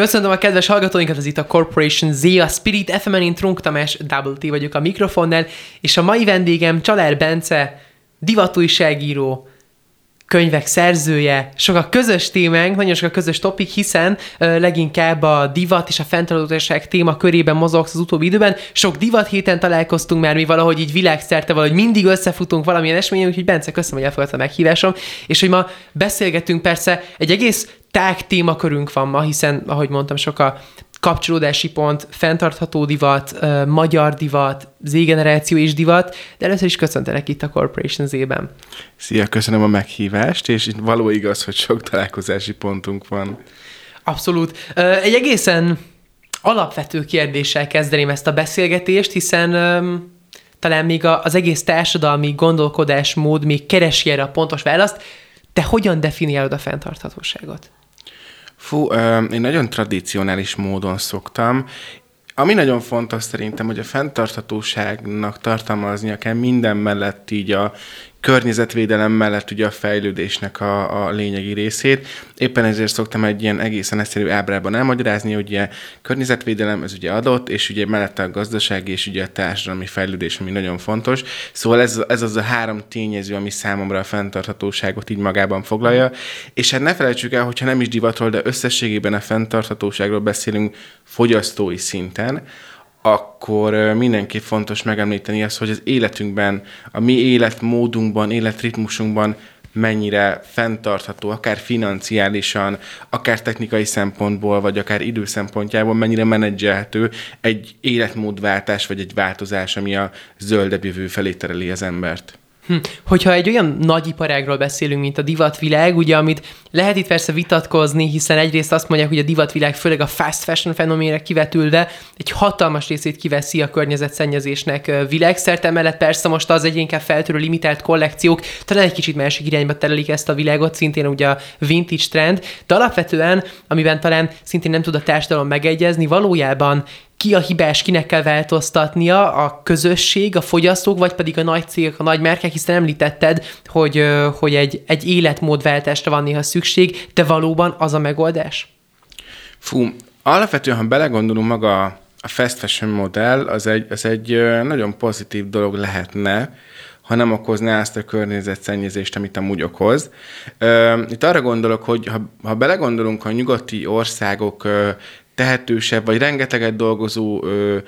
Köszönöm a kedves hallgatóinkat, ez itt a Corporation Z, a Spirit FM-en, én Trunk Tamás, Double T vagyok a mikrofonnál, és a mai vendégem Csaler Bence, divatújságíró, könyvek szerzője, sok a közös témánk, nagyon sok a közös topik, hiszen leginkább a divat és a fenntarthatóság téma körében mozogsz az utóbbi időben. Sok divat héten találkoztunk már mi valahogy így világszerte, valahogy mindig összefutunk valamilyen eseményen, úgyhogy Bence, köszönöm, hogy elfogadta a meghívásom, és hogy ma beszélgetünk persze egy egész tág témakörünk van ma, hiszen, ahogy mondtam, sok a kapcsolódási pont, fenntartható divat, magyar divat, Z-generáció is divat, de először is köszöntelek itt a Corporation Z-ben. Szia, köszönöm a meghívást, és való igaz, hogy sok találkozási pontunk van. Abszolút. Egy egészen alapvető kérdéssel kezdeném ezt a beszélgetést, hiszen talán még az egész társadalmi gondolkodásmód még keresi erre a pontos választ. Te hogyan definiálod a fenntarthatóságot? Fú, én nagyon tradicionális módon szoktam. Ami nagyon fontos szerintem, hogy a fenntarthatóságnak tartalmaznia kell minden mellett így a környezetvédelem mellett ugye a fejlődésnek a, a lényegi részét. Éppen ezért szoktam egy ilyen egészen egyszerű ábrában elmagyarázni, hogy ugye környezetvédelem ez ugye adott, és ugye mellette a gazdasági és ugye a társadalmi fejlődés, ami nagyon fontos. Szóval ez, ez az a három tényező, ami számomra a fenntarthatóságot így magában foglalja. És hát ne felejtsük el, hogyha nem is divatról, de összességében a fenntarthatóságról beszélünk fogyasztói szinten, akkor mindenképp fontos megemlíteni azt, hogy az életünkben, a mi életmódunkban, életritmusunkban mennyire fenntartható, akár financiálisan, akár technikai szempontból, vagy akár idő szempontjából, mennyire menedzselhető egy életmódváltás, vagy egy változás, ami a zöldebb jövő felé tereli az embert. Hm. Hogyha egy olyan nagy iparágról beszélünk, mint a divatvilág, ugye, amit lehet itt persze vitatkozni, hiszen egyrészt azt mondják, hogy a divatvilág főleg a fast fashion fenoménre kivetülve egy hatalmas részét kiveszi a környezetszennyezésnek világszerte, mellett persze most az egy inkább feltörő limitált kollekciók, talán egy kicsit másik irányba terelik ezt a világot, szintén ugye a vintage trend, de alapvetően, amiben talán szintén nem tud a társadalom megegyezni, valójában ki a hibás, kinek kell változtatnia, a közösség, a fogyasztók, vagy pedig a nagy cégek, a nagy merkek, hiszen említetted, hogy, hogy egy, egy életmódváltásra van néha szükség, de valóban az a megoldás? Fú, alapvetően, ha belegondolunk maga a fast fashion modell, az egy, az egy nagyon pozitív dolog lehetne, ha nem okozná azt a környezetszennyezést, amit amúgy okoz. Itt arra gondolok, hogy ha, ha belegondolunk a nyugati országok tehetősebb, vagy rengeteget dolgozó ö,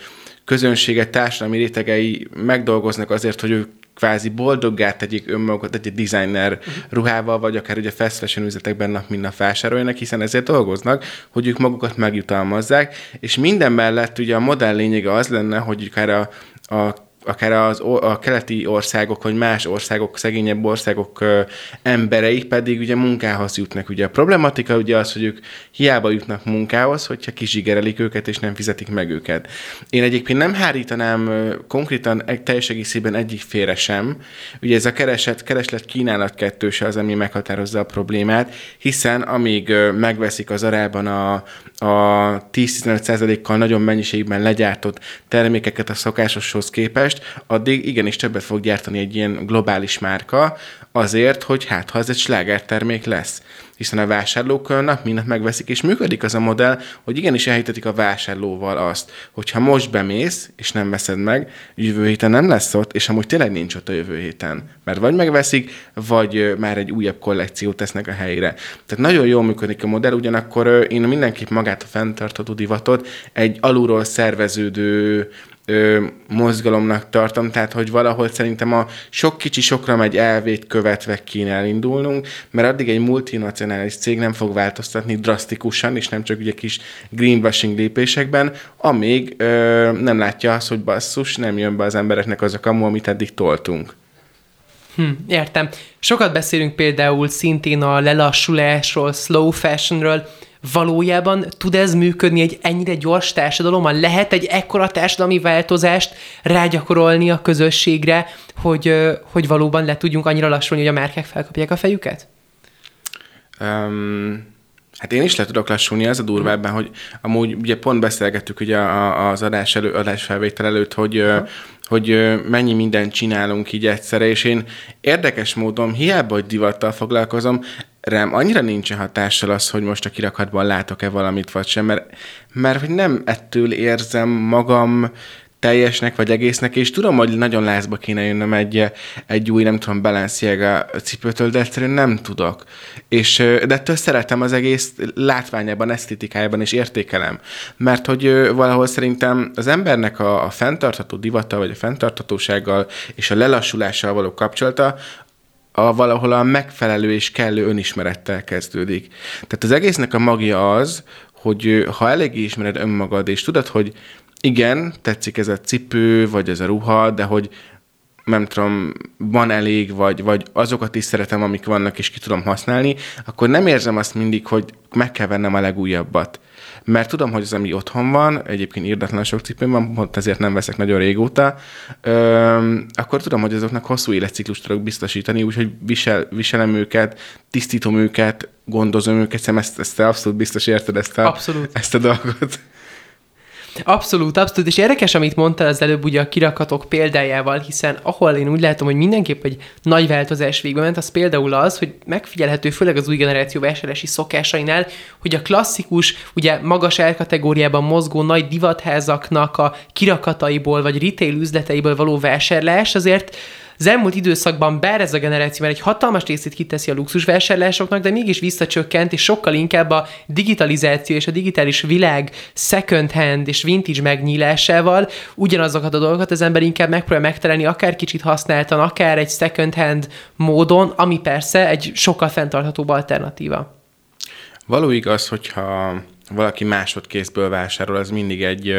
közönséget, társadalmi rétegei megdolgoznak azért, hogy ők kvázi boldoggá tegyék önmagukat egy designer ruhával, vagy akár ugye fast fashion üzletekben nap mint nap vásároljanak, hiszen ezért dolgoznak, hogy ők magukat megjutalmazzák, és minden mellett ugye a modell lényege az lenne, hogy akár a, a akár az, a keleti országok, vagy más országok, szegényebb országok ö, emberei pedig ugye munkához jutnak. Ugye a problematika ugye az, hogy ők hiába jutnak munkához, hogyha kizsigerelik őket, és nem fizetik meg őket. Én egyébként nem hárítanám konkrétan egy teljes egészében egyik félre sem. Ugye ez a kereset, kereslet kínálat kettőse az, ami meghatározza a problémát, hiszen amíg megveszik az arában a, a 10-15%-kal nagyon mennyiségben legyártott termékeket a szokásoshoz képest, képest, addig igenis többet fog gyártani egy ilyen globális márka, azért, hogy hát ha ez egy slágertermék lesz hiszen a vásárlók nap nap megveszik, és működik az a modell, hogy igenis elhitetik a vásárlóval azt, hogy ha most bemész, és nem veszed meg, jövő héten nem lesz ott, és amúgy tényleg nincs ott a jövő héten. Mert vagy megveszik, vagy már egy újabb kollekciót tesznek a helyére. Tehát nagyon jól működik a modell, ugyanakkor én mindenképp magát a fenntartható divatot egy alulról szerveződő ö, mozgalomnak tartom, tehát hogy valahol szerintem a sok kicsi sokra megy elvét követve kéne elindulnunk, mert addig egy multinacionális cég nem fog változtatni drasztikusan, és nem csak ugye kis greenwashing lépésekben, amíg ö, nem látja azt, hogy basszus, nem jön be az embereknek az a kamu, amit eddig toltunk. Hm, értem. Sokat beszélünk például szintén a lelassulásról, slow fashionről, valójában tud ez működni egy ennyire gyors társadalommal? Lehet egy ekkora társadalmi változást rágyakorolni a közösségre, hogy, hogy valóban le tudjunk annyira lassulni, hogy a márkák felkapják a fejüket? Um, Hát én is le tudok lassulni, az a durva ebben, hogy amúgy ugye pont beszélgettük ugye az adás elő, adásfelvétel előtt, hogy, hogy mennyi mindent csinálunk így egyszerre, és én érdekes módon, hiába, hogy divattal foglalkozom, rám annyira nincsen hatással az, hogy most a kirakatban látok-e valamit, vagy sem, mert, mert hogy nem ettől érzem magam teljesnek vagy egésznek, és tudom, hogy nagyon lázba kéne jönnöm egy, egy új, nem tudom, Balenciaga cipőtől, de egyszerűen nem tudok. És, de ettől szeretem az egész látványában, esztétikájában, és értékelem. Mert hogy valahol szerintem az embernek a, a fenntartható divata, vagy a fenntarthatósággal és a lelassulással való kapcsolata, a valahol a megfelelő és kellő önismerettel kezdődik. Tehát az egésznek a magia az, hogy ha eléggé ismered önmagad, és tudod, hogy igen, tetszik ez a cipő, vagy ez a ruha, de hogy nem tudom, van elég, vagy, vagy azokat is szeretem, amik vannak, és ki tudom használni, akkor nem érzem azt mindig, hogy meg kell vennem a legújabbat. Mert tudom, hogy az, ami otthon van, egyébként írdatlan sok cipőm van, pont ezért nem veszek nagyon régóta, ö, akkor tudom, hogy azoknak hosszú életciklust tudok biztosítani, úgyhogy visel, viselem őket, tisztítom őket, gondozom őket, hiszem ezt, ezt te abszolút biztos érted ezt a, abszolút. ezt a dolgot. Abszolút, abszolút, és érdekes, amit mondtál az előbb ugye a kirakatok példájával, hiszen ahol én úgy látom, hogy mindenképp egy nagy változás végbe ment, az például az, hogy megfigyelhető, főleg az új generáció vásárlási szokásainál, hogy a klasszikus, ugye magas elkategóriában mozgó nagy divatházaknak a kirakataiból vagy retail üzleteiből való vásárlás azért az elmúlt időszakban, bár ez a generáció már egy hatalmas részét kiteszi a luxusvásárlásoknak, de mégis visszacsökkent, és sokkal inkább a digitalizáció és a digitális világ second hand és vintage megnyílásával ugyanazokat a dolgokat az ember inkább megpróbál megtalálni, akár kicsit használtan, akár egy second hand módon, ami persze egy sokkal fenntarthatóbb alternatíva. Való igaz, hogyha valaki másodkészből vásárol, az mindig egy,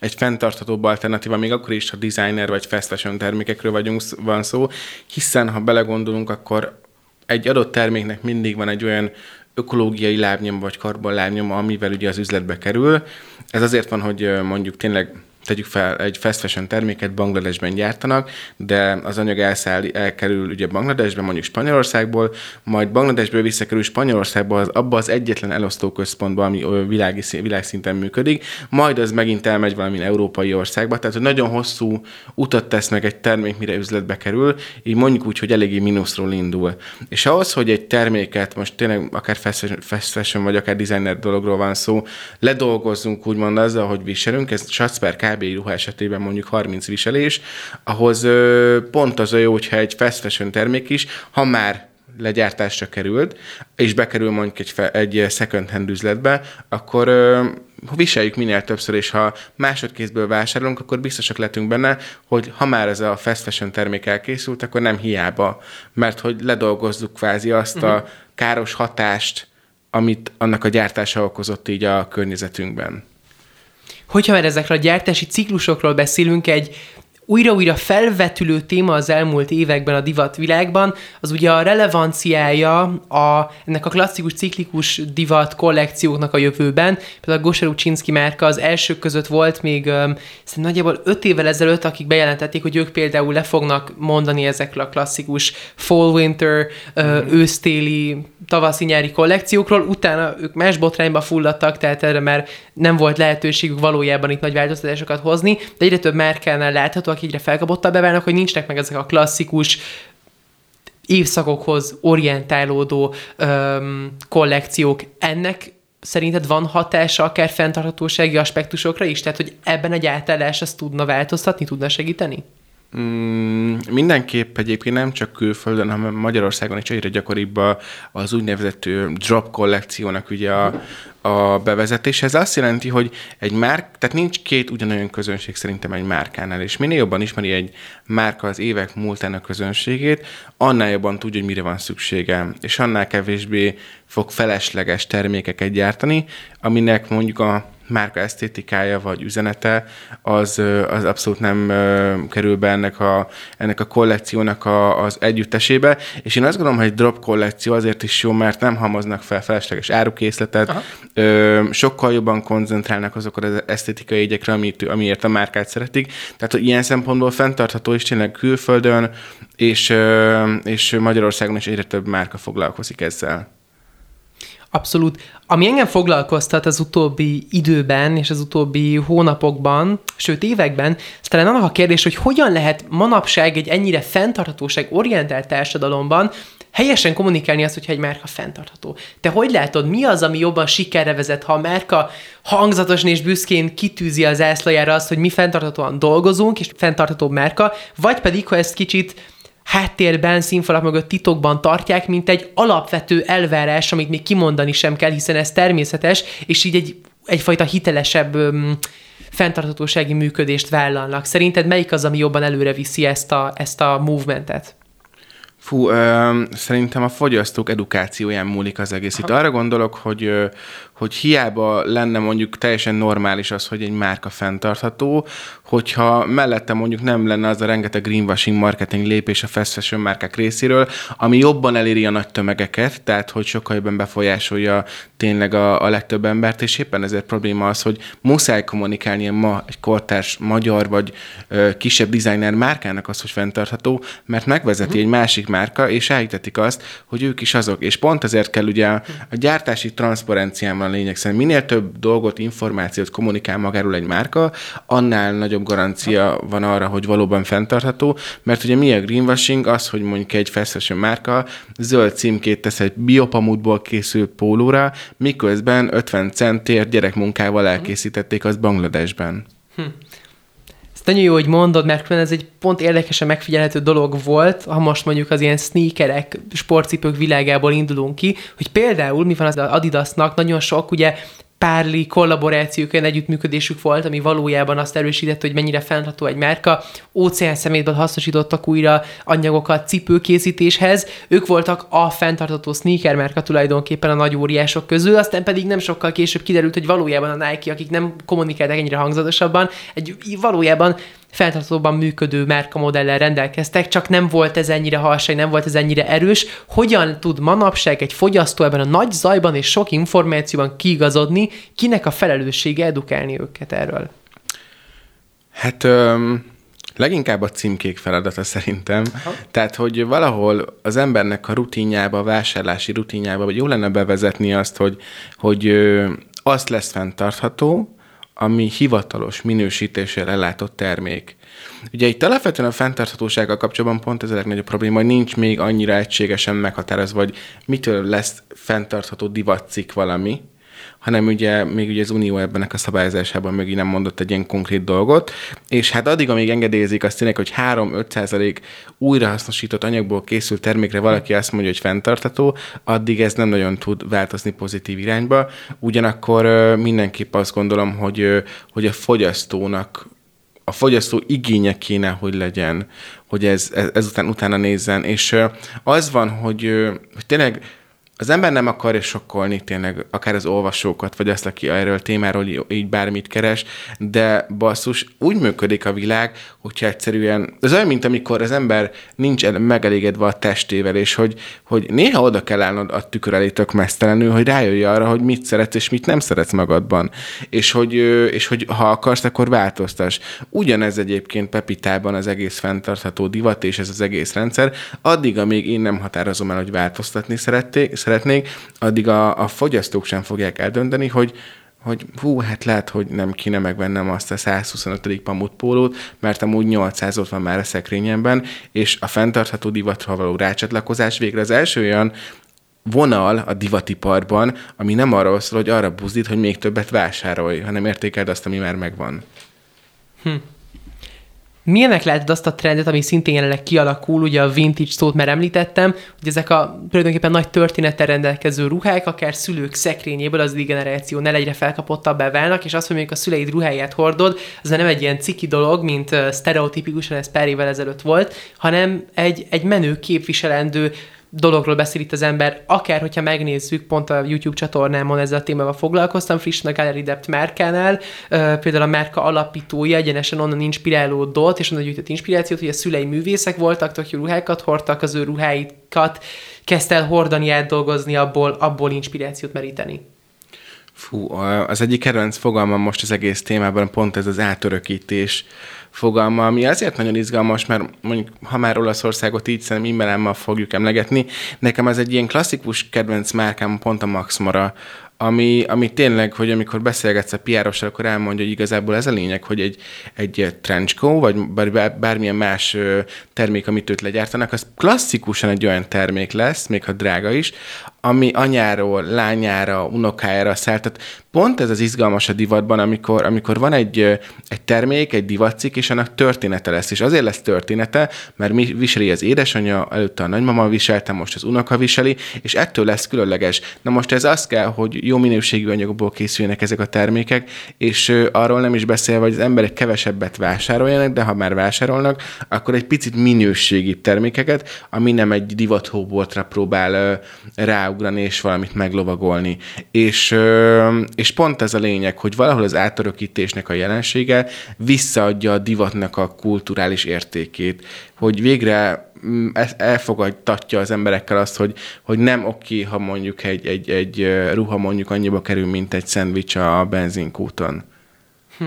egy fenntarthatóbb alternatíva, még akkor is, ha designer vagy fast fashion termékekről vagyunk, van szó, hiszen ha belegondolunk, akkor egy adott terméknek mindig van egy olyan ökológiai lábnyom vagy karbon lábnyom, amivel ugye az üzletbe kerül. Ez azért van, hogy mondjuk tényleg tegyük fel, egy fast fashion terméket Bangladesben gyártanak, de az anyag elszáll, elkerül ugye Bangladesbe, mondjuk Spanyolországból, majd Bangladesből visszakerül Spanyolországba, az, abba az egyetlen elosztó központba, ami világi, világszinten működik, majd az megint elmegy valami európai országba, tehát hogy nagyon hosszú utat tesz meg egy termék, mire üzletbe kerül, így mondjuk úgy, hogy eléggé mínuszról indul. És ahhoz, hogy egy terméket, most tényleg akár fast fashion, vagy akár designer dologról van szó, ledolgozzunk úgymond azzal, hogy viselünk, ez Schatzper kb. ruha esetében mondjuk 30 viselés, ahhoz pont az a jó, hogyha egy fast fashion termék is, ha már legyártásra került, és bekerül mondjuk egy, fe, egy second hand üzletbe, akkor ö, viseljük minél többször, és ha másodkézből vásárolunk, akkor biztosak lehetünk benne, hogy ha már ez a fast fashion termék elkészült, akkor nem hiába, mert hogy ledolgozzuk kvázi azt uh-huh. a mhm. káros hatást, amit annak a gyártása okozott így a környezetünkben. Hogyha már ezekről a gyártási ciklusokról beszélünk, egy újra-újra felvetülő téma az elmúlt években a divat világban, az ugye a relevanciája a, ennek a klasszikus ciklikus divat kollekcióknak a jövőben. Például a Gosher Uczynski márka az elsők között volt még nagyjából öt évvel ezelőtt, akik bejelentették, hogy ők például le fognak mondani ezekről a klasszikus fall-winter, mm. ősztéli, tavaszi-nyári kollekciókról, utána ők más botrányba fulladtak, tehát erre már nem volt lehetőségük valójában itt nagy változtatásokat hozni, de egyre több márkánál látható, akik egyre felkapottabbá válnak, hogy nincsnek meg ezek a klasszikus évszakokhoz orientálódó öm, kollekciók. Ennek szerinted van hatása akár fenntarthatósági aspektusokra is? Tehát, hogy ebben egy átállás ezt tudna változtatni, tudna segíteni? Mm, mindenképp egyébként nem csak külföldön, hanem Magyarországon is egyre gyakoribb az úgynevezett drop kollekciónak ugye a, a bevezetés. Ez azt jelenti, hogy egy márk, tehát nincs két ugyanolyan közönség szerintem egy márkánál, és minél jobban ismeri egy márka az évek múltának közönségét, annál jobban tudja, hogy mire van szüksége, és annál kevésbé fog felesleges termékeket gyártani, aminek mondjuk a márka esztétikája vagy üzenete, az, az abszolút nem kerül be ennek a, ennek a kollekciónak a, az együttesébe, és én azt gondolom, hogy egy drop kollekció azért is jó, mert nem hamaznak fel felesleges árukészletet, ö, sokkal jobban koncentrálnak azokra az esztétikai jegyekre, amit, amiért a márkát szeretik, tehát hogy ilyen szempontból fenntartható is tényleg külföldön, és, és Magyarországon is egyre több márka foglalkozik ezzel. Abszolút. Ami engem foglalkoztat az utóbbi időben és az utóbbi hónapokban, sőt években, ez talán annak a kérdés, hogy hogyan lehet manapság egy ennyire fenntarthatóság orientált társadalomban helyesen kommunikálni azt, hogyha egy márka fenntartható. Te hogy látod, mi az, ami jobban sikerre vezet, ha a márka hangzatosan és büszkén kitűzi az ászlajára azt, hogy mi fenntarthatóan dolgozunk, és fenntartható márka, vagy pedig, ha ezt kicsit háttérben, színfalak mögött titokban tartják, mint egy alapvető elvárás, amit még kimondani sem kell, hiszen ez természetes, és így egy, egyfajta hitelesebb öm, fenntarthatósági működést vállalnak. Szerinted melyik az, ami jobban előre viszi ezt a, ezt a movementet? Fú, ö, szerintem a fogyasztók edukációján múlik az egész. Itt arra gondolok, hogy, hogy hiába lenne mondjuk teljesen normális az, hogy egy márka fenntartható, hogyha mellette mondjuk nem lenne az a rengeteg greenwashing marketing lépés a fast fashion márkák részéről, ami jobban eléri a nagy tömegeket, tehát hogy sokkal jobban befolyásolja tényleg a, a legtöbb embert, és éppen ezért probléma az, hogy muszáj kommunikálni ma egy kortárs magyar vagy ö, kisebb designer márkának az, hogy fenntartható, mert megvezeti uh-huh. egy másik márka, és elhitetik azt, hogy ők is azok. És pont ezért kell ugye a, a gyártási transzparencián van a lényeg szerint. Minél több dolgot, információt kommunikál magáról egy márka, annál nagyobb garancia van arra, hogy valóban fenntartható, mert ugye mi a greenwashing? Az, hogy mondjuk egy fast márka zöld címkét tesz egy biopamutból készült pólóra, miközben 50 centért gyerekmunkával elkészítették azt Bangladesben. Hm. Nagyon jó, hogy mondod, mert ez egy pont érdekesen megfigyelhető dolog volt, ha most mondjuk az ilyen sneakerek, sportcipők világából indulunk ki, hogy például mi van az Adidasnak, nagyon sok ugye párli kollaborációk, olyan együttműködésük volt, ami valójában azt erősített, hogy mennyire fenntartható egy márka. Óceán szemétből hasznosítottak újra anyagokat cipőkészítéshez. Ők voltak a fenntartható sneaker márka tulajdonképpen a nagy óriások közül, aztán pedig nem sokkal később kiderült, hogy valójában a Nike, akik nem kommunikáltak ennyire hangzatosabban, egy valójában fenntartóban működő modellel rendelkeztek, csak nem volt ez ennyire harsai, nem volt ez ennyire erős. Hogyan tud manapság egy fogyasztó ebben a nagy zajban és sok információban kiigazodni, kinek a felelőssége edukálni őket erről? Hát öm, leginkább a címkék feladata szerintem. Aha. Tehát, hogy valahol az embernek a rutinjába, a vásárlási rutinjába, vagy jó lenne bevezetni azt, hogy, hogy ö, azt lesz fenntartható, ami hivatalos minősítéssel ellátott termék. Ugye itt alapvetően a fenntarthatósággal kapcsolatban pont ez a legnagyobb probléma, hogy nincs még annyira egységesen meghatározva, hogy mitől lesz fenntartható divatcik valami, hanem ugye még ugye az Unió ebben a szabályozásában még nem mondott egy ilyen konkrét dolgot, és hát addig, amíg engedélyezik azt tényleg, hogy 3-5 százalék újrahasznosított anyagból készült termékre valaki azt mondja, hogy fenntartató, addig ez nem nagyon tud változni pozitív irányba. Ugyanakkor mindenképp azt gondolom, hogy, hogy a fogyasztónak a fogyasztó igénye kéne, hogy legyen, hogy ez, ez ezután utána nézzen, és az van, hogy, hogy tényleg az ember nem akarja sokkolni tényleg akár az olvasókat, vagy azt, aki erről témáról így bármit keres, de basszus, úgy működik a világ, hogyha egyszerűen, ez olyan, mint amikor az ember nincs megelégedve a testével, és hogy, hogy néha oda kell állnod a tükör elé tök mesztelenül, hogy rájöjj arra, hogy mit szeretsz, és mit nem szeretsz magadban. És hogy, és hogy ha akarsz, akkor változtass. Ugyanez egyébként Pepitában az egész fenntartható divat, és ez az egész rendszer, addig, amíg én nem határozom el, hogy változtatni szerették, szeretnék, addig a, a fogyasztók sem fogják eldönteni, hogy hogy hú, hát lehet, hogy nem kéne megvennem azt a 125. pamutpólót, mert amúgy 800 ott van már a szekrényemben, és a fenntartható divatra való rácsatlakozás végre az első olyan vonal a divatiparban, ami nem arról szól, hogy arra buzdít, hogy még többet vásárolj, hanem értékeld azt, ami már megvan. Hm. Milyenek látod azt a trendet, ami szintén jelenleg kialakul, ugye a vintage szót már említettem, hogy ezek a tulajdonképpen nagy történettel rendelkező ruhák, akár szülők szekrényéből az generáció ne egyre felkapottabbá válnak, és azt, hogy mondjuk a szüleid ruháját hordod, az nem egy ilyen ciki dolog, mint sztereotipikusan ez pár évvel ezelőtt volt, hanem egy, egy menő képviselendő dologról beszél itt az ember, akár hogyha megnézzük, pont a YouTube csatornámon ezzel a témával foglalkoztam, frissen a Gallery Dept Merkánál, például a Merka alapítója egyenesen onnan inspirálódott, és onnan gyűjtött inspirációt, hogy a szülei művészek voltak, tök ruhákat hordtak, az ő ruháikat kezdte el hordani, átdolgozni, abból, abból inspirációt meríteni. Fú, az egyik kedvenc fogalmam most az egész témában pont ez az átörökítés fogalma, ami azért nagyon izgalmas, mert mondjuk, ha már Olaszországot így szerintem immelámmal fogjuk emlegetni, nekem ez egy ilyen klasszikus kedvenc márkám pont a Max Mara, ami, ami tényleg, hogy amikor beszélgetsz a piárossal, akkor elmondja, hogy igazából ez a lényeg, hogy egy, egy trenchcoat, vagy bár, bármilyen más termék, amit őt legyártanak, az klasszikusan egy olyan termék lesz, még ha drága is, ami anyáról, lányára, unokájára szállt. Tehát pont ez az izgalmas a divatban, amikor, amikor van egy, egy termék, egy divatcik, és annak története lesz. És azért lesz története, mert mi viseli az édesanyja, előtte a nagymama viselte, most az unoka viseli, és ettől lesz különleges. Na most ez az kell, hogy jó minőségű anyagokból készüljenek ezek a termékek, és arról nem is beszélve, hogy az emberek kevesebbet vásároljanak, de ha már vásárolnak, akkor egy picit minőségi termékeket, ami nem egy divathóboltra próbál ráugrani és valamit meglovagolni. És, és pont ez a lényeg, hogy valahol az átörökítésnek a jelensége visszaadja a divatnak a kulturális értékét, hogy végre elfogadtatja az emberekkel azt, hogy, hogy nem oké, ha mondjuk egy, egy, egy ruha mondjuk annyiba kerül, mint egy szendvics a benzinkúton. Hm.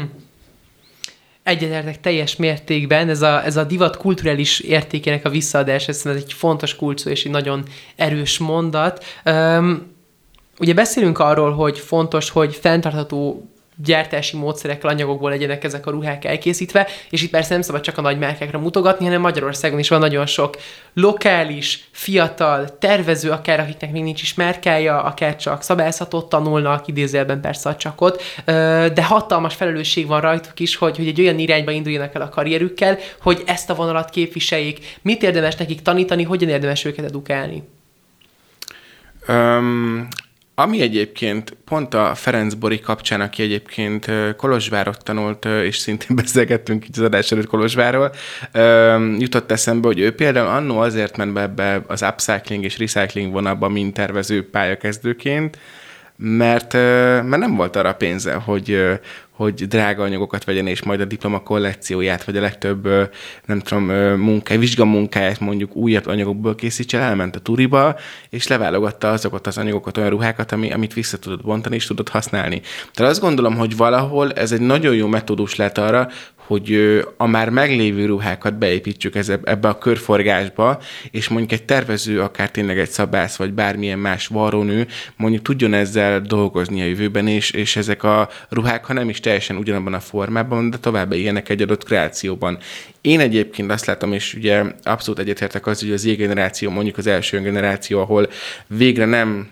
Egyetértek teljes mértékben, ez a, ez a divat kulturális értékének a visszaadás, ez egy fontos kulcsó és egy nagyon erős mondat. Um, ugye beszélünk arról, hogy fontos, hogy fenntartható gyártási módszerekkel, anyagokból legyenek ezek a ruhák elkészítve, és itt persze nem szabad csak a nagy márkákra mutogatni, hanem Magyarországon is van nagyon sok lokális, fiatal, tervező, akár akiknek még nincs is márkája, akár csak szabályszatot tanulnak, idézőjelben persze a csakot, de hatalmas felelősség van rajtuk is, hogy, hogy egy olyan irányba induljanak el a karrierükkel, hogy ezt a vonalat képviseljék. Mit érdemes nekik tanítani, hogyan érdemes őket edukálni? Um, ami egyébként pont a Ferenc Bori kapcsán, aki egyébként Kolozsvárot tanult, és szintén beszélgettünk így az adás előtt Kolozsváról, jutott eszembe, hogy ő például annó azért ment be ebbe az upcycling és recycling vonalba, mint tervező pályakezdőként, mert, mert nem volt arra pénze, hogy, hogy drága anyagokat vegyen, és majd a diploma kollekcióját, vagy a legtöbb, nem tudom, munkáj, vizsgamunkáját mondjuk újabb anyagokból készítse, elment a turiba, és leválogatta azokat az anyagokat, olyan ruhákat, ami, amit vissza tudod bontani, és tudod használni. Tehát azt gondolom, hogy valahol ez egy nagyon jó metódus lett arra, hogy a már meglévő ruhákat beépítsük ebbe a körforgásba, és mondjuk egy tervező, akár tényleg egy szabász, vagy bármilyen más varrónő, mondjuk tudjon ezzel dolgozni a jövőben, és, és ezek a ruhák, ha nem is teljesen ugyanabban a formában, de tovább éljenek egy adott kreációban. Én egyébként azt látom, és ugye abszolút egyetértek az, hogy az generáció mondjuk az első generáció, ahol végre nem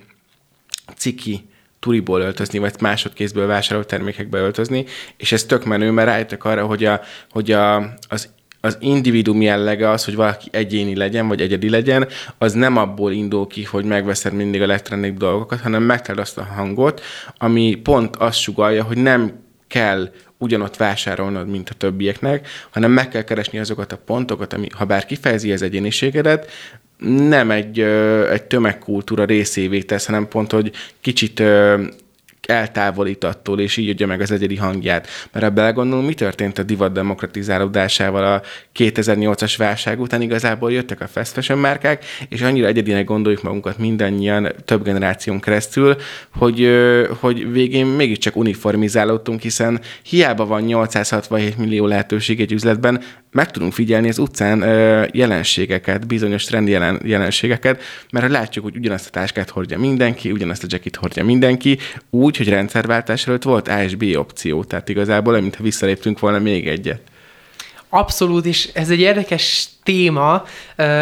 ciki turiból öltözni, vagy másodkézből vásárolt termékekbe öltözni, és ez tök menő, mert rájöttek arra, hogy, a, hogy a, az az individuum jellege az, hogy valaki egyéni legyen, vagy egyedi legyen, az nem abból indul ki, hogy megveszed mindig a legtrendibb dolgokat, hanem megtalálod azt a hangot, ami pont azt sugalja, hogy nem kell ugyanott vásárolnod, mint a többieknek, hanem meg kell keresni azokat a pontokat, ami, ha bár kifejezi az egyéniségedet, nem egy, egy tömegkultúra részévé tesz, hanem pont, hogy kicsit eltávolít attól, és így adja meg az egyedi hangját. Mert ha belegondolunk, mi történt a divat demokratizálódásával a 2008-as válság után, igazából jöttek a fast fashion márkák, és annyira egyedinek gondoljuk magunkat mindannyian több generáción keresztül, hogy, hogy végén mégiscsak uniformizálódtunk, hiszen hiába van 867 millió lehetőség egy üzletben, meg tudunk figyelni az utcán jelenségeket, bizonyos trend jelen, jelenségeket, mert látjuk, hogy ugyanazt a táskát hordja mindenki, ugyanazt a jackit hordja mindenki, úgy, hogy rendszerváltás előtt volt A és B opció, tehát igazából, mintha visszaléptünk volna még egyet. Abszolút, és ez egy érdekes téma,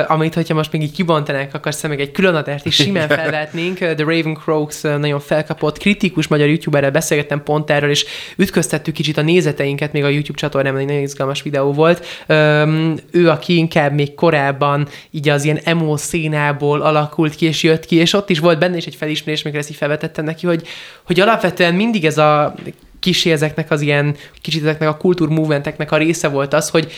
amit, hogyha most még így kibontanánk, akkor meg egy külön adást is simán felvetnénk. The Raven Croaks nagyon felkapott, kritikus magyar youtuberrel beszélgettem pont erről, és ütköztettük kicsit a nézeteinket, még a YouTube csatornában egy nagyon izgalmas videó volt. Ő, aki inkább még korábban így az ilyen emo szénából alakult ki, és jött ki, és ott is volt benne is egy felismerés, mikor ezt így felvetettem neki, hogy, hogy alapvetően mindig ez a kicsi ezeknek az ilyen, kicsit ezeknek a kultúrmovementeknek a része volt az, hogy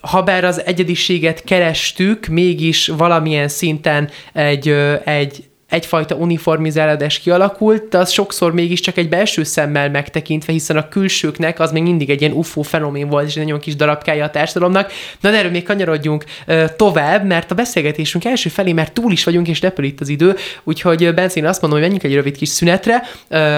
ha bár az egyediséget kerestük, mégis valamilyen szinten egy, egy egyfajta uniformizálódás kialakult, de az sokszor mégiscsak egy belső szemmel megtekintve, hiszen a külsőknek az még mindig egy ilyen UFO fenomén volt, és egy nagyon kis darabkája a társadalomnak. Na, de erről még kanyarodjunk tovább, mert a beszélgetésünk első felé, mert túl is vagyunk, és repül itt az idő, úgyhogy Bence, én azt mondom, hogy menjünk egy rövid kis szünetre,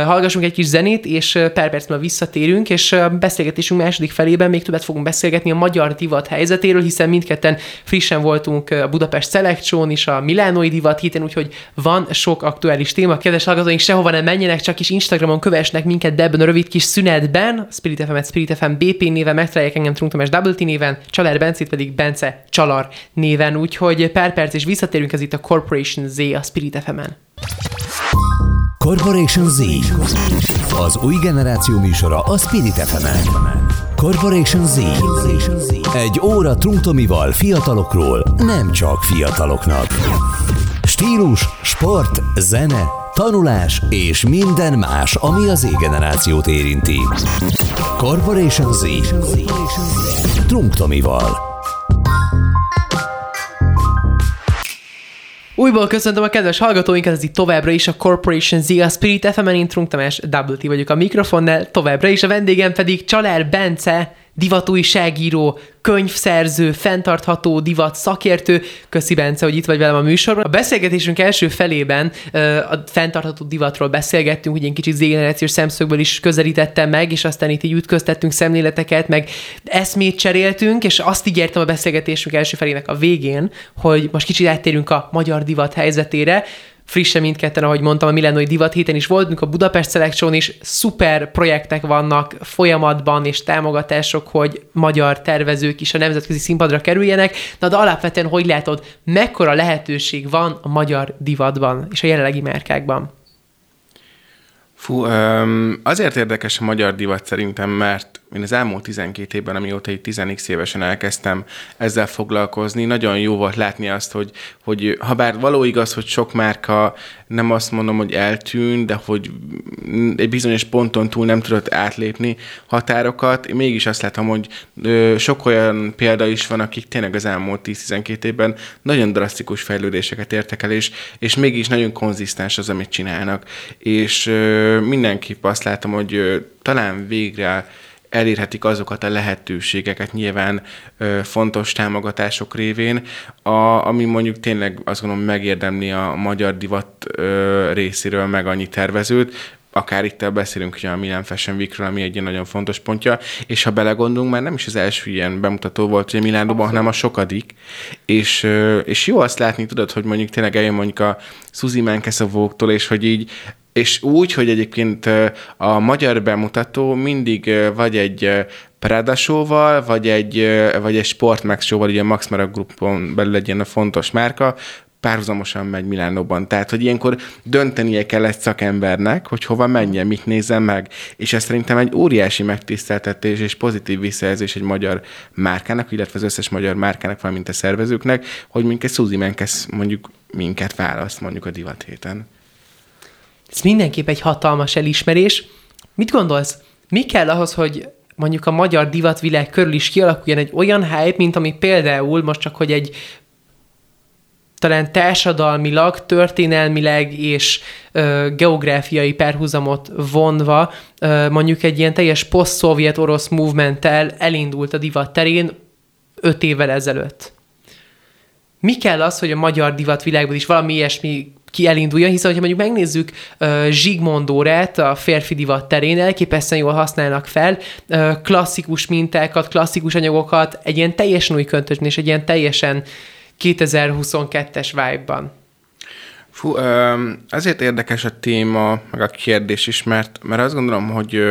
hallgassunk egy kis zenét, és pár perc múlva visszatérünk, és a beszélgetésünk második felében még többet fogunk beszélgetni a magyar divat helyzetéről, hiszen mindketten frissen voltunk a Budapest Selection és a Milánói divat héten, úgyhogy van van sok aktuális téma. Kedves hallgatóink, sehova nem menjenek, csak is Instagramon kövesnek minket, de ebben a rövid kis szünetben, Spirit FM-et Spirit FM BP néven, megtalálják engem Trunk Double T néven, Csaler Bencét pedig Bence Csalar néven, úgyhogy pár perc és visszatérünk, ez itt a Corporation Z a Spirit FM-en. Corporation Z. Az új generáció műsora a Spirit fm. Corporation Z. Egy óra Trunktomival fiatalokról, nem csak fiataloknak. Stílus, sport, zene, tanulás és minden más, ami az Z-generációt érinti. Corporation Z. Trunk Tomival. Újból köszöntöm a kedves hallgatóinkat, ez itt továbbra is a Corporation Z, a Spirit FM-en, én Trunk Tamás, Double T vagyok a mikrofonnál, továbbra is a vendégem pedig Csalár Bence, divatújságíró, könyvszerző, fenntartható divat szakértő. Köszi Bence, hogy itt vagy velem a műsorban. A beszélgetésünk első felében a fenntartható divatról beszélgettünk, hogy egy kicsit z szemszögből is közelítettem meg, és aztán itt így ütköztettünk szemléleteket, meg eszmét cseréltünk, és azt ígértem a beszélgetésünk első felének a végén, hogy most kicsit áttérünk a magyar divat helyzetére, frisse mindketten, ahogy mondtam, a Milánói Divat héten is voltunk, a Budapest Selection is szuper projektek vannak folyamatban és támogatások, hogy magyar tervezők is a nemzetközi színpadra kerüljenek, na de alapvetően hogy látod, mekkora lehetőség van a magyar divatban és a jelenlegi márkákban? Fú, azért érdekes a magyar divat szerintem, mert én az elmúlt 12 évben, amióta egy 10 évesen elkezdtem ezzel foglalkozni, nagyon jó volt látni azt, hogy, hogy ha bár való igaz, hogy sok márka nem azt mondom, hogy eltűnt, de hogy egy bizonyos ponton túl nem tudott átlépni határokat, én mégis azt látom, hogy sok olyan példa is van, akik tényleg az elmúlt 10-12 évben nagyon drasztikus fejlődéseket értek el, és, és mégis nagyon konzisztens az, amit csinálnak. És mindenképp azt látom, hogy talán végre elérhetik azokat a lehetőségeket nyilván ö, fontos támogatások révén, a, ami mondjuk tényleg azt gondolom megérdemli a magyar divat ö, részéről meg annyi tervezőt, akár itt beszélünk ugye a Milan Fashion Weekről, ami egy nagyon fontos pontja, és ha belegondolunk, már nem is az első ilyen bemutató volt, hogy Milánóban, hanem a sokadik, és, és jó azt látni, tudod, hogy mondjuk tényleg eljön mondjuk a Suzy Menkes a Vogue-tól, és hogy így és úgy, hogy egyébként a magyar bemutató mindig vagy egy Prada show-val, vagy egy, vagy egy Sportmax show-val, ugye a Max Mara Groupon belül egy ilyen fontos márka, párhuzamosan megy Milánóban. Tehát, hogy ilyenkor döntenie kell egy szakembernek, hogy hova menjen, mit nézzen meg. És ez szerintem egy óriási megtiszteltetés és pozitív visszajelzés egy magyar márkának, illetve az összes magyar márkának, valamint a szervezőknek, hogy egy Suzy Menkes mondjuk minket választ mondjuk a divat héten. Ez mindenképp egy hatalmas elismerés. Mit gondolsz? Mi kell ahhoz, hogy mondjuk a magyar divatvilág körül is kialakuljon egy olyan hype, mint ami például most csak, hogy egy talán társadalmilag, történelmileg és ö, geográfiai perhuzamot vonva ö, mondjuk egy ilyen teljes poszt-szovjet orosz movementtel elindult a divat terén öt évvel ezelőtt. Mi kell az, hogy a magyar divatvilágban is valami ilyesmi ki elinduljon, hiszen ha mondjuk megnézzük uh, Zsigmondórát a férfi divat terén, elképesztően jól használnak fel uh, klasszikus mintákat, klasszikus anyagokat egy ilyen teljesen új köntösben és egy ilyen teljesen 2022-es vibe-ban. Fú, azért érdekes a téma, meg a kérdés is, mert, mert azt gondolom, hogy,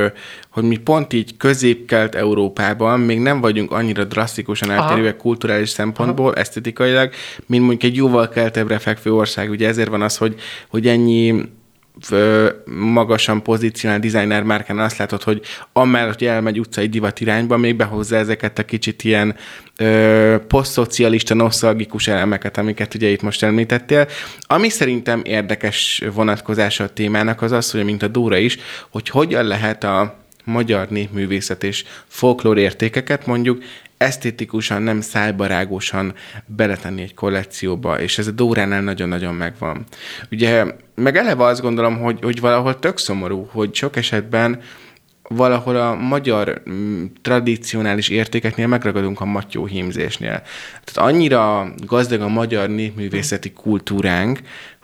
hogy mi pont így közép-kelt Európában még nem vagyunk annyira drasztikusan eltérőek kulturális szempontból, Aha. esztetikailag, mint mondjuk egy jóval keltebbre fekvő ország. Ugye ezért van az, hogy, hogy ennyi magasan pozícionált designer márkán azt látod, hogy amellett, hogy elmegy utcai divat irányba, még behozza ezeket a kicsit ilyen ö, posztszocialista, nosztalgikus elemeket, amiket ugye itt most említettél. Ami szerintem érdekes vonatkozása a témának az az, hogy mint a Dóra is, hogy hogyan lehet a magyar népművészet és folklór értékeket mondjuk esztétikusan, nem szájbarágosan beletenni egy kollekcióba, és ez a Dóránál nagyon-nagyon megvan. Ugye, meg eleve azt gondolom, hogy, hogy valahol tök szomorú, hogy sok esetben valahol a magyar mm, tradicionális értékeknél megragadunk a matyó hímzésnél. Tehát annyira gazdag a magyar népművészeti kultúránk,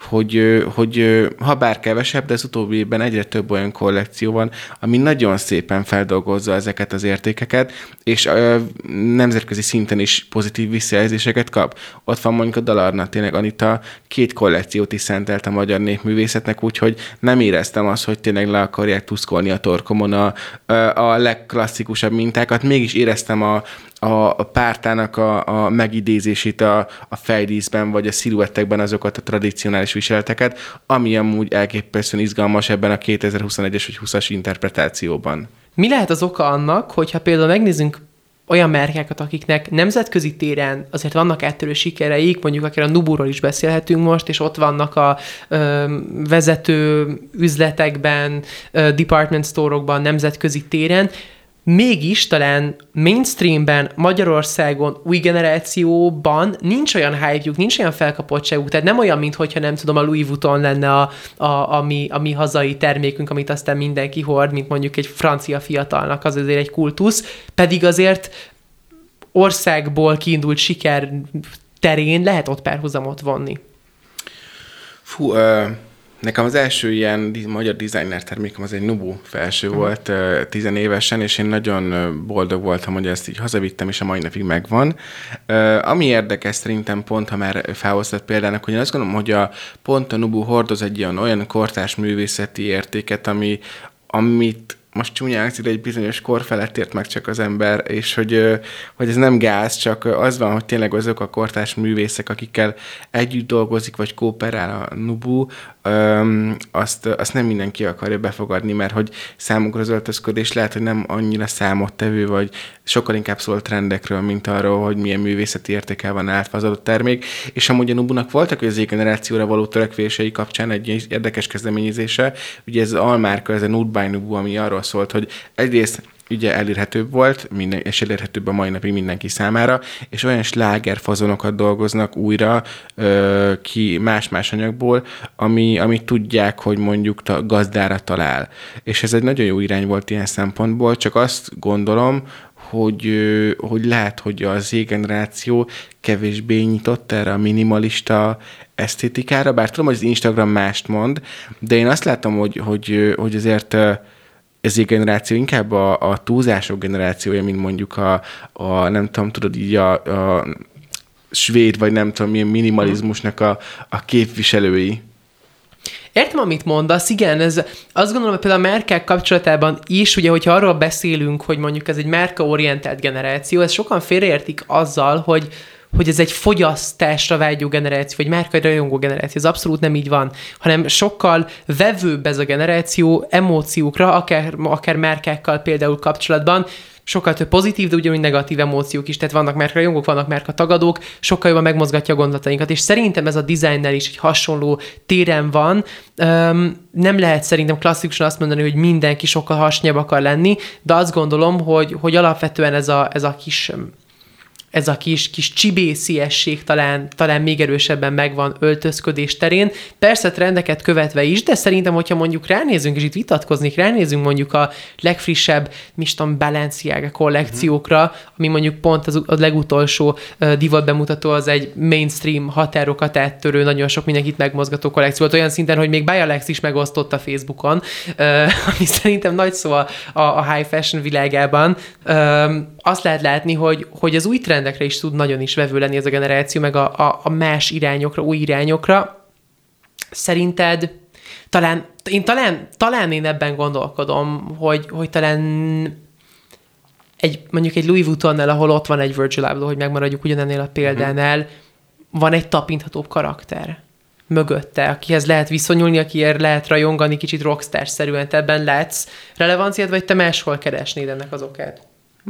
hogy, hogy ha bár kevesebb, de az utóbbi évben egyre több olyan kollekció van, ami nagyon szépen feldolgozza ezeket az értékeket, és nemzetközi szinten is pozitív visszajelzéseket kap. Ott van mondjuk a Dalarna, tényleg Anita két kollekciót is szentelt a magyar népművészetnek, úgyhogy nem éreztem azt, hogy tényleg le akarják tuszkolni a torkomon a, a legklasszikusabb mintákat, mégis éreztem a, a pártának a, a megidézését a, a fejdíszben, vagy a sziluettekben azokat a tradicionális viseleteket, ami amúgy elképesztően izgalmas ebben a 2021-es vagy 20-as interpretációban. Mi lehet az oka annak, hogyha például megnézzünk olyan merkeket, akiknek nemzetközi téren azért vannak ettől sikereik, mondjuk akár a Nuburól is beszélhetünk most, és ott vannak a ö, vezető üzletekben, ö, department store-okban, nemzetközi téren, mégis talán mainstreamben, Magyarországon, új generációban nincs olyan hype nincs olyan felkapottságuk, tehát nem olyan, mintha nem tudom, a Louis Vuitton lenne a, a, a, mi, a mi hazai termékünk, amit aztán mindenki hord, mint mondjuk egy francia fiatalnak, az azért egy kultusz, pedig azért országból kiindult siker terén lehet ott párhuzamot vonni. Fú, uh Nekem az első ilyen magyar designer termékem az egy Nubu felső uh-huh. volt tizenévesen, és én nagyon boldog voltam, hogy ezt így hazavittem, és a mai napig megvan. Ami érdekes szerintem pont, ha már felhoztad példának, hogy én azt gondolom, hogy a pont a Nubu hordoz egy olyan, olyan kortás művészeti értéket, ami, amit most csúnyán de egy bizonyos kor felett ért meg csak az ember, és hogy, hogy ez nem gáz, csak az van, hogy tényleg azok a kortás művészek, akikkel együtt dolgozik, vagy kooperál a Nubu, azt, azt nem mindenki akarja befogadni, mert hogy számukra az öltözködés lehet, hogy nem annyira számottevő, vagy sokkal inkább szól trendekről, mint arról, hogy milyen művészeti értékel van átva az adott termék. És amúgy a Nubunak voltak az generációra való törekvései kapcsán egy érdekes kezdeményezése. Ugye ez Almárka, ez a Nude by Nubu, ami arról szólt, hogy egyrészt ugye elérhetőbb volt, minden, és elérhetőbb a mai napig mindenki számára, és olyan sláger fazonokat dolgoznak újra ö, ki más-más anyagból, ami, ami tudják, hogy mondjuk ta, gazdára talál. És ez egy nagyon jó irány volt ilyen szempontból, csak azt gondolom, hogy, hogy lehet, hogy a Z generáció kevésbé nyitott erre a minimalista esztétikára, bár tudom, hogy az Instagram mást mond, de én azt látom, hogy, hogy, hogy azért ez egy generáció inkább a, a túlzások generációja, mint mondjuk a, a nem tudom, tudod így a, a svéd, vagy nem tudom, milyen minimalizmusnak a, a képviselői. Értem, amit mondasz, igen, ez azt gondolom, hogy például a Merkel kapcsolatában is, ugye, hogyha arról beszélünk, hogy mondjuk ez egy Merkel-orientált generáció, ez sokan félreértik azzal, hogy, hogy ez egy fogyasztásra vágyó generáció, vagy márkai rajongó generáció. Ez abszolút nem így van, hanem sokkal vevőbb ez a generáció emóciókra, akár, akár márkákkal például kapcsolatban, sokkal több pozitív, de ugyanúgy negatív emóciók is, tehát vannak márka rajongók, vannak márka tagadók, sokkal jobban megmozgatja a gondolatainkat, és szerintem ez a designnel is egy hasonló téren van. Um, nem lehet szerintem klasszikusan azt mondani, hogy mindenki sokkal hasnyabb akar lenni, de azt gondolom, hogy, hogy alapvetően ez a, ez a kis ez a kis, kis csibésziesség talán, talán még erősebben megvan öltözködés terén. Persze trendeket követve is, de szerintem, hogyha mondjuk ránézünk, és itt vitatkozni, ránézünk mondjuk a legfrissebb, mi tudom, Balenciaga kollekciókra, uh-huh. ami mondjuk pont az, a legutolsó uh, divat bemutató, az egy mainstream határokat áttörő, nagyon sok mindenkit megmozgató kollekció volt, olyan szinten, hogy még Bialex is megosztotta Facebookon, uh, ami szerintem nagy szó a, a, a high fashion világában. Uh, azt lehet látni, hogy, hogy az új trend trendekre is tud nagyon is vevő lenni ez a generáció, meg a, a, a más irányokra, új irányokra. Szerinted talán, én talán, talán én ebben gondolkodom, hogy, hogy talán egy, mondjuk egy Louis Vuittonnál, ahol ott van egy Virgil Abloh, hogy megmaradjuk ugyanennél a példánál, uh-huh. van egy tapinthatóbb karakter mögötte, akihez lehet viszonyulni, akiért lehet rajongani kicsit rockstar-szerűen. Te ebben látsz relevanciát, vagy te máshol keresnéd ennek az okát?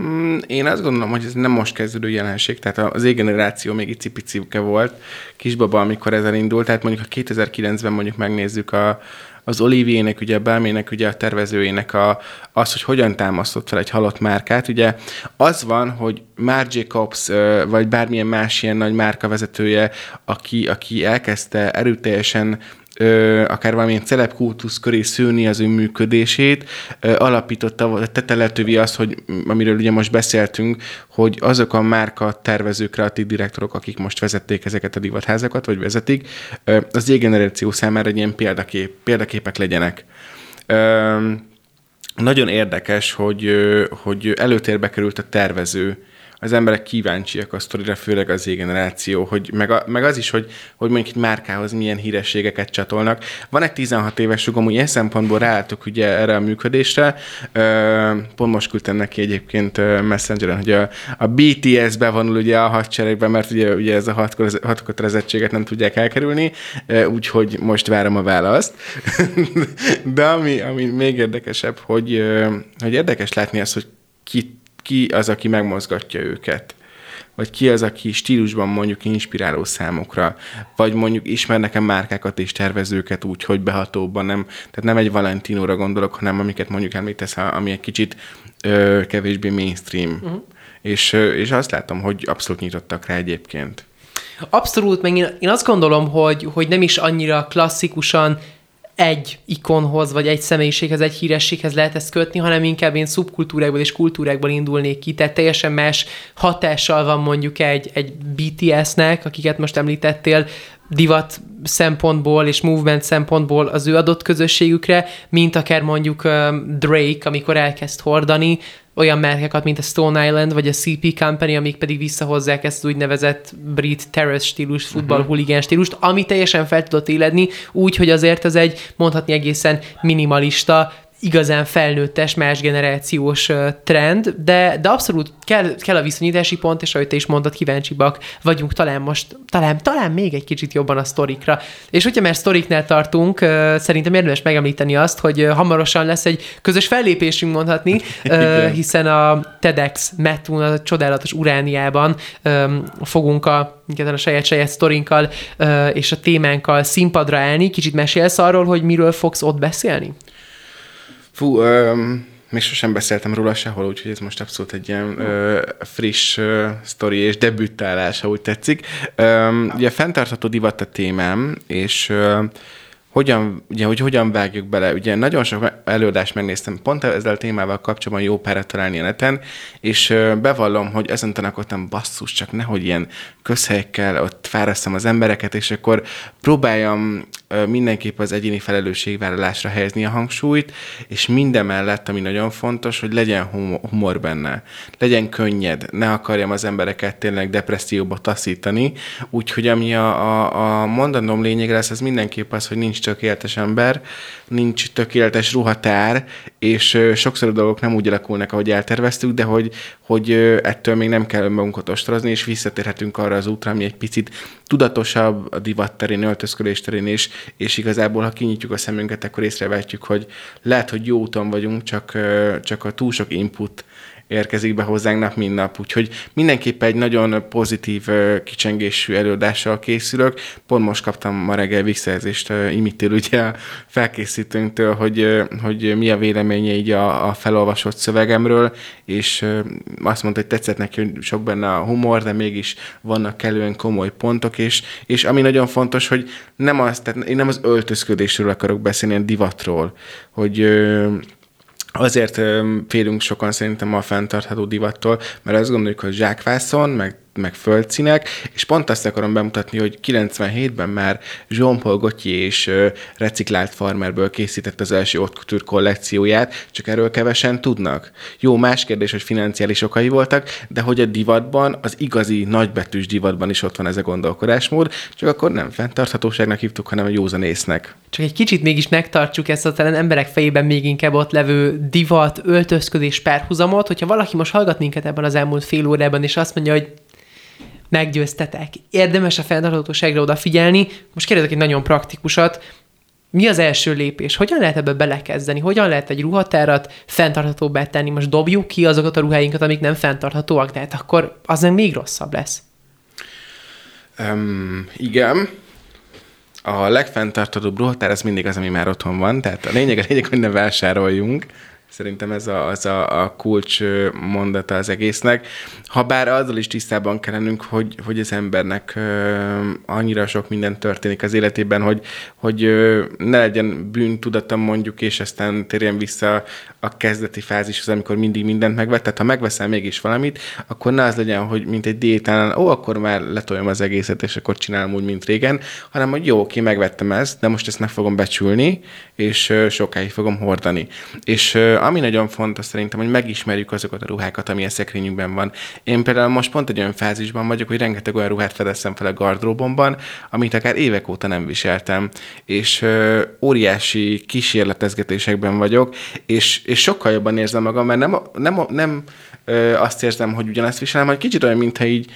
Mm, én azt gondolom, hogy ez nem most kezdődő jelenség, tehát az égeneráció még egy cipicike volt, kisbaba, amikor ez elindult, tehát mondjuk ha 2009-ben mondjuk megnézzük a, az Oliviernek, ugye a Belmének, ugye a tervezőjének a, az, hogy hogyan támasztott fel egy halott márkát. Ugye az van, hogy Marc Jacobs, vagy bármilyen más ilyen nagy márka vezetője, aki, aki elkezdte erőteljesen ö, akár valamilyen celebkultusz köré szűni az ő működését, ö, alapította, tette lehetővé azt, hogy amiről ugye most beszéltünk, hogy azok a márka tervező kreatív direktorok, akik most vezették ezeket a divatházakat, vagy vezetik, ö, az generáció számára egy ilyen példakép, példaképek legyenek. Ö, nagyon érdekes, hogy, hogy előtérbe került a tervező az emberek kíváncsiak a sztorira, főleg az generáció, hogy meg, a, meg az is, hogy, hogy mondjuk egy márkához milyen hírességeket csatolnak. Van egy 16 éves sugom, ilyen szempontból ráálltok ugye erre a működésre. Pont most küldtem neki egyébként Messengeren, hogy a, a BTS bevonul ugye a hadseregbe, mert ugye, ugye ez a hatkötelezettséget nem tudják elkerülni, úgyhogy most várom a választ. De ami, ami még érdekesebb, hogy, hogy érdekes látni azt, hogy ki ki az, aki megmozgatja őket vagy ki az, aki stílusban mondjuk inspiráló számokra, vagy mondjuk ismernek-e márkákat és tervezőket úgy, hogy behatóbban nem, tehát nem egy Valentinóra gondolok, hanem amiket mondjuk említesz, ami egy kicsit ö, kevésbé mainstream. Uh-huh. És, és azt látom, hogy abszolút nyitottak rá egyébként. Abszolút, meg én, én azt gondolom, hogy, hogy nem is annyira klasszikusan egy ikonhoz, vagy egy személyiséghez, egy hírességhez lehet ezt kötni, hanem inkább én szubkultúrákból és kultúrákból indulnék ki, tehát teljesen más hatással van mondjuk egy, egy BTS-nek, akiket most említettél, divat szempontból és movement szempontból az ő adott közösségükre, mint akár mondjuk Drake, amikor elkezd hordani, olyan márkákat, mint a Stone Island vagy a CP Company, amik pedig visszahozzák ezt az úgynevezett brit terrace stílus, futball uh-huh. huligán stílust, ami teljesen fel tudott éledni, úgy, hogy azért az egy mondhatni egészen minimalista, igazán felnőttes, más generációs trend, de, de abszolút kell, kell a viszonyítási pont, és ahogy te is mondtad, kíváncsibak vagyunk talán most, talán, talán még egy kicsit jobban a sztorikra. És hogyha már sztoriknál tartunk, szerintem érdemes megemlíteni azt, hogy hamarosan lesz egy közös fellépésünk mondhatni, hiszen a TEDx Metun, a csodálatos Urániában fogunk a, a saját saját sztorinkkal és a témánkkal színpadra állni. Kicsit mesélsz arról, hogy miről fogsz ott beszélni? Fú, um, még sosem beszéltem róla sehol, úgyhogy ez most abszolút egy ilyen ö, friss ö, sztori és debütálás, ha úgy tetszik. Um, ugye fenntartható divat a témám, és ö, hogyan, ugye, hogy hogyan vágjuk bele. Ugye nagyon sok előadást megnéztem, pont ezzel a témával kapcsolatban jó párat találni a neten, és bevallom, hogy ezen tanakodtam basszus, csak nehogy ilyen közhelyekkel ott fárasztam az embereket, és akkor próbáljam mindenképp az egyéni felelősségvállalásra helyezni a hangsúlyt, és mindemellett, ami nagyon fontos, hogy legyen humor benne, legyen könnyed, ne akarjam az embereket tényleg depresszióba taszítani, úgyhogy ami a, a, a mondanom lényege lesz, az mindenképp az, hogy nincs tökéletes ember, nincs tökéletes ruhatár, és sokszor a dolgok nem úgy alakulnak, ahogy elterveztük, de hogy, hogy ettől még nem kell magunkat ostorozni, és visszatérhetünk arra az útra, ami egy picit tudatosabb a divat terén, öltözködés terén, és, és igazából, ha kinyitjuk a szemünket, akkor észrevetjük, hogy lehet, hogy jó úton vagyunk, csak, csak a túl sok input érkezik be hozzánk nap, mint nap. Úgyhogy mindenképpen egy nagyon pozitív kicsengésű előadással készülök. Pont most kaptam ma reggel visszajelzést Imitél ugye a felkészítőnktől, hogy, hogy mi a véleménye így a, a felolvasott szövegemről, és azt mondta, hogy tetszett neki, hogy sok benne a humor, de mégis vannak kellően komoly pontok, és, és ami nagyon fontos, hogy nem az, tehát én nem az öltözködésről akarok beszélni, a divatról, hogy Azért félünk sokan szerintem a fenntartható divattól, mert azt gondoljuk, hogy zsákvászon, meg meg földszínek, és pont azt akarom bemutatni, hogy 97-ben már Jean-Paul Gaultier és reciklált farmerből készített az első haute kollekcióját, csak erről kevesen tudnak. Jó, más kérdés, hogy financiális okai voltak, de hogy a divatban, az igazi nagybetűs divatban is ott van ez a gondolkodásmód, csak akkor nem fenntarthatóságnak hívtuk, hanem a józanésznek. Csak egy kicsit mégis megtartsuk ezt a talán emberek fejében még inkább ott levő divat, öltözködés párhuzamot, hogyha valaki most hallgat minket ebben az elmúlt fél órában, és azt mondja, hogy meggyőztetek. Érdemes a fenntarthatóságra odafigyelni. Most kérdezek egy nagyon praktikusat. Mi az első lépés? Hogyan lehet ebbe belekezdeni? Hogyan lehet egy ruhatárat fenntarthatóbbá tenni? Most dobjuk ki azokat a ruháinkat, amik nem fenntarthatóak, de hát akkor az még rosszabb lesz. Um, igen. a legfenntartatóbb ruhatár az mindig az, ami már otthon van, tehát a lényeg a lényeg, hogy ne vásároljunk. Szerintem ez a, az a, a kulcs mondata az egésznek. Habár azzal is tisztában kell lennünk, hogy, hogy az embernek uh, annyira sok minden történik az életében, hogy, hogy uh, ne legyen bűntudata mondjuk, és aztán térjen vissza a kezdeti fázishoz, amikor mindig mindent megvett. Tehát ha megveszel mégis valamit, akkor ne az legyen, hogy mint egy diétán, ó, akkor már letoljam az egészet, és akkor csinálom úgy, mint régen, hanem hogy jó, oké, megvettem ezt, de most ezt meg fogom becsülni, és uh, sokáig fogom hordani. És uh, ami nagyon fontos szerintem, hogy megismerjük azokat a ruhákat, ami a szekrényünkben van. Én például most pont egy olyan fázisban vagyok, hogy rengeteg olyan ruhát fedeztem fel a gardróbomban, amit akár évek óta nem viseltem. És ö, óriási kísérletezgetésekben vagyok, és, és sokkal jobban érzem magam, mert nem, nem, nem ö, azt érzem, hogy ugyanezt viselem, hogy kicsit olyan, mintha így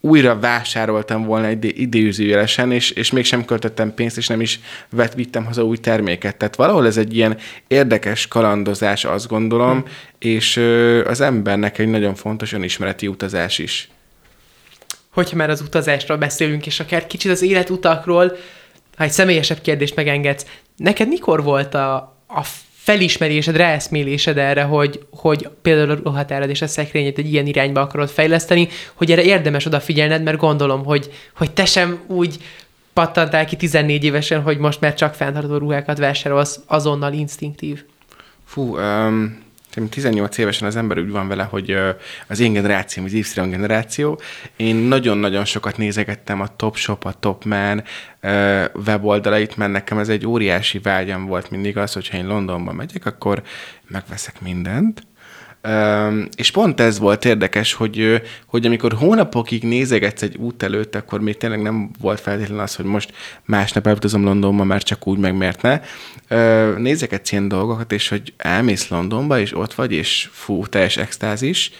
újra vásároltam volna egy idézőjelesen, és, és mégsem költöttem pénzt, és nem is vett, vittem haza új terméket. Tehát valahol ez egy ilyen érdekes kalandozás, azt gondolom, hm. és ö, az embernek egy nagyon fontos önismereti utazás is. Hogyha már az utazásról beszélünk, és akár kicsit az életutakról, ha egy személyesebb kérdést megengedsz, neked mikor volt a, a felismerésed, ráeszmélésed erre, hogy, hogy például a ruhatárad és a szekrényet egy ilyen irányba akarod fejleszteni, hogy erre érdemes odafigyelned, mert gondolom, hogy, hogy te sem úgy pattantál ki 14 évesen, hogy most már csak fenntartó ruhákat vásárolsz, azonnal instinktív. Fú, um, 18 évesen az ember úgy van vele, hogy az én generációm, az Y generáció, én nagyon-nagyon sokat nézegettem a Top Shop, a Top Man weboldalait, mert nekem ez egy óriási vágyam volt mindig az, hogyha én Londonba megyek, akkor megveszek mindent, és pont ez volt érdekes, hogy, hogy amikor hónapokig nézegetsz egy út előtt, akkor még tényleg nem volt feltétlenül az, hogy most másnap elutazom Londonba, mert csak úgy meg miért ne. Nézegetsz ilyen dolgokat, és hogy elmész Londonba, és ott vagy, és fú, teljes extázis,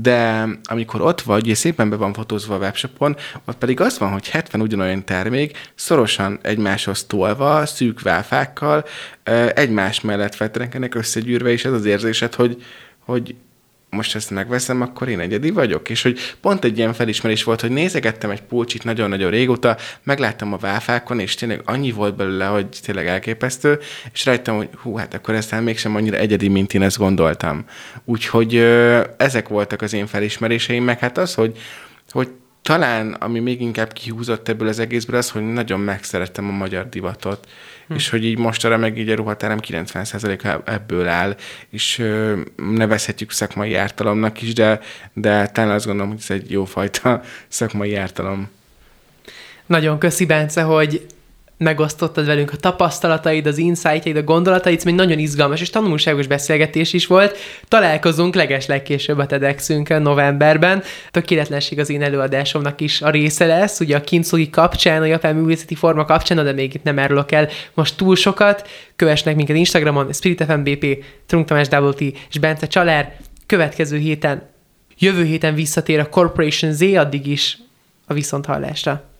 de amikor ott vagy, és szépen be van fotózva a webshopon, ott pedig az van, hogy 70 ugyanolyan termék, szorosan egymáshoz tolva, szűk válfákkal, egymás mellett fetrenkenek összegyűrve, és ez az érzésed, hogy, hogy most ezt megveszem, akkor én egyedi vagyok. És hogy pont egy ilyen felismerés volt, hogy nézegettem egy pulcsit nagyon-nagyon régóta, megláttam a váfákon, és tényleg annyi volt belőle, hogy tényleg elképesztő, és rájöttem, hogy hú, hát akkor ez mégsem annyira egyedi, mint én ezt gondoltam. Úgyhogy ö, ezek voltak az én felismeréseim, meg hát az, hogy, hogy talán, ami még inkább kihúzott ebből az egészből, az, hogy nagyon megszerettem a magyar divatot, hm. és hogy így mostanra meg így a ruhatárem 90%-a ebből áll, és nevezhetjük szakmai ártalomnak is, de, de talán azt gondolom, hogy ez egy jófajta szakmai ártalom. Nagyon köszi, Bence, hogy megosztottad velünk a tapasztalataid, az insightjaid, a gondolataid, egy nagyon izgalmas és tanulságos beszélgetés is volt. Találkozunk leges legkésőbb a TEDx-ünkön novemberben. Tökéletlenség az én előadásomnak is a része lesz, ugye a kincói kapcsán, a japán művészeti forma kapcsán, de még itt nem árulok el most túl sokat. Kövesnek minket Instagramon, SpiritFMBP, Trunk Tamás Double T és Bence Csaler. Következő héten, jövő héten visszatér a Corporation Z, addig is a viszonthallásra.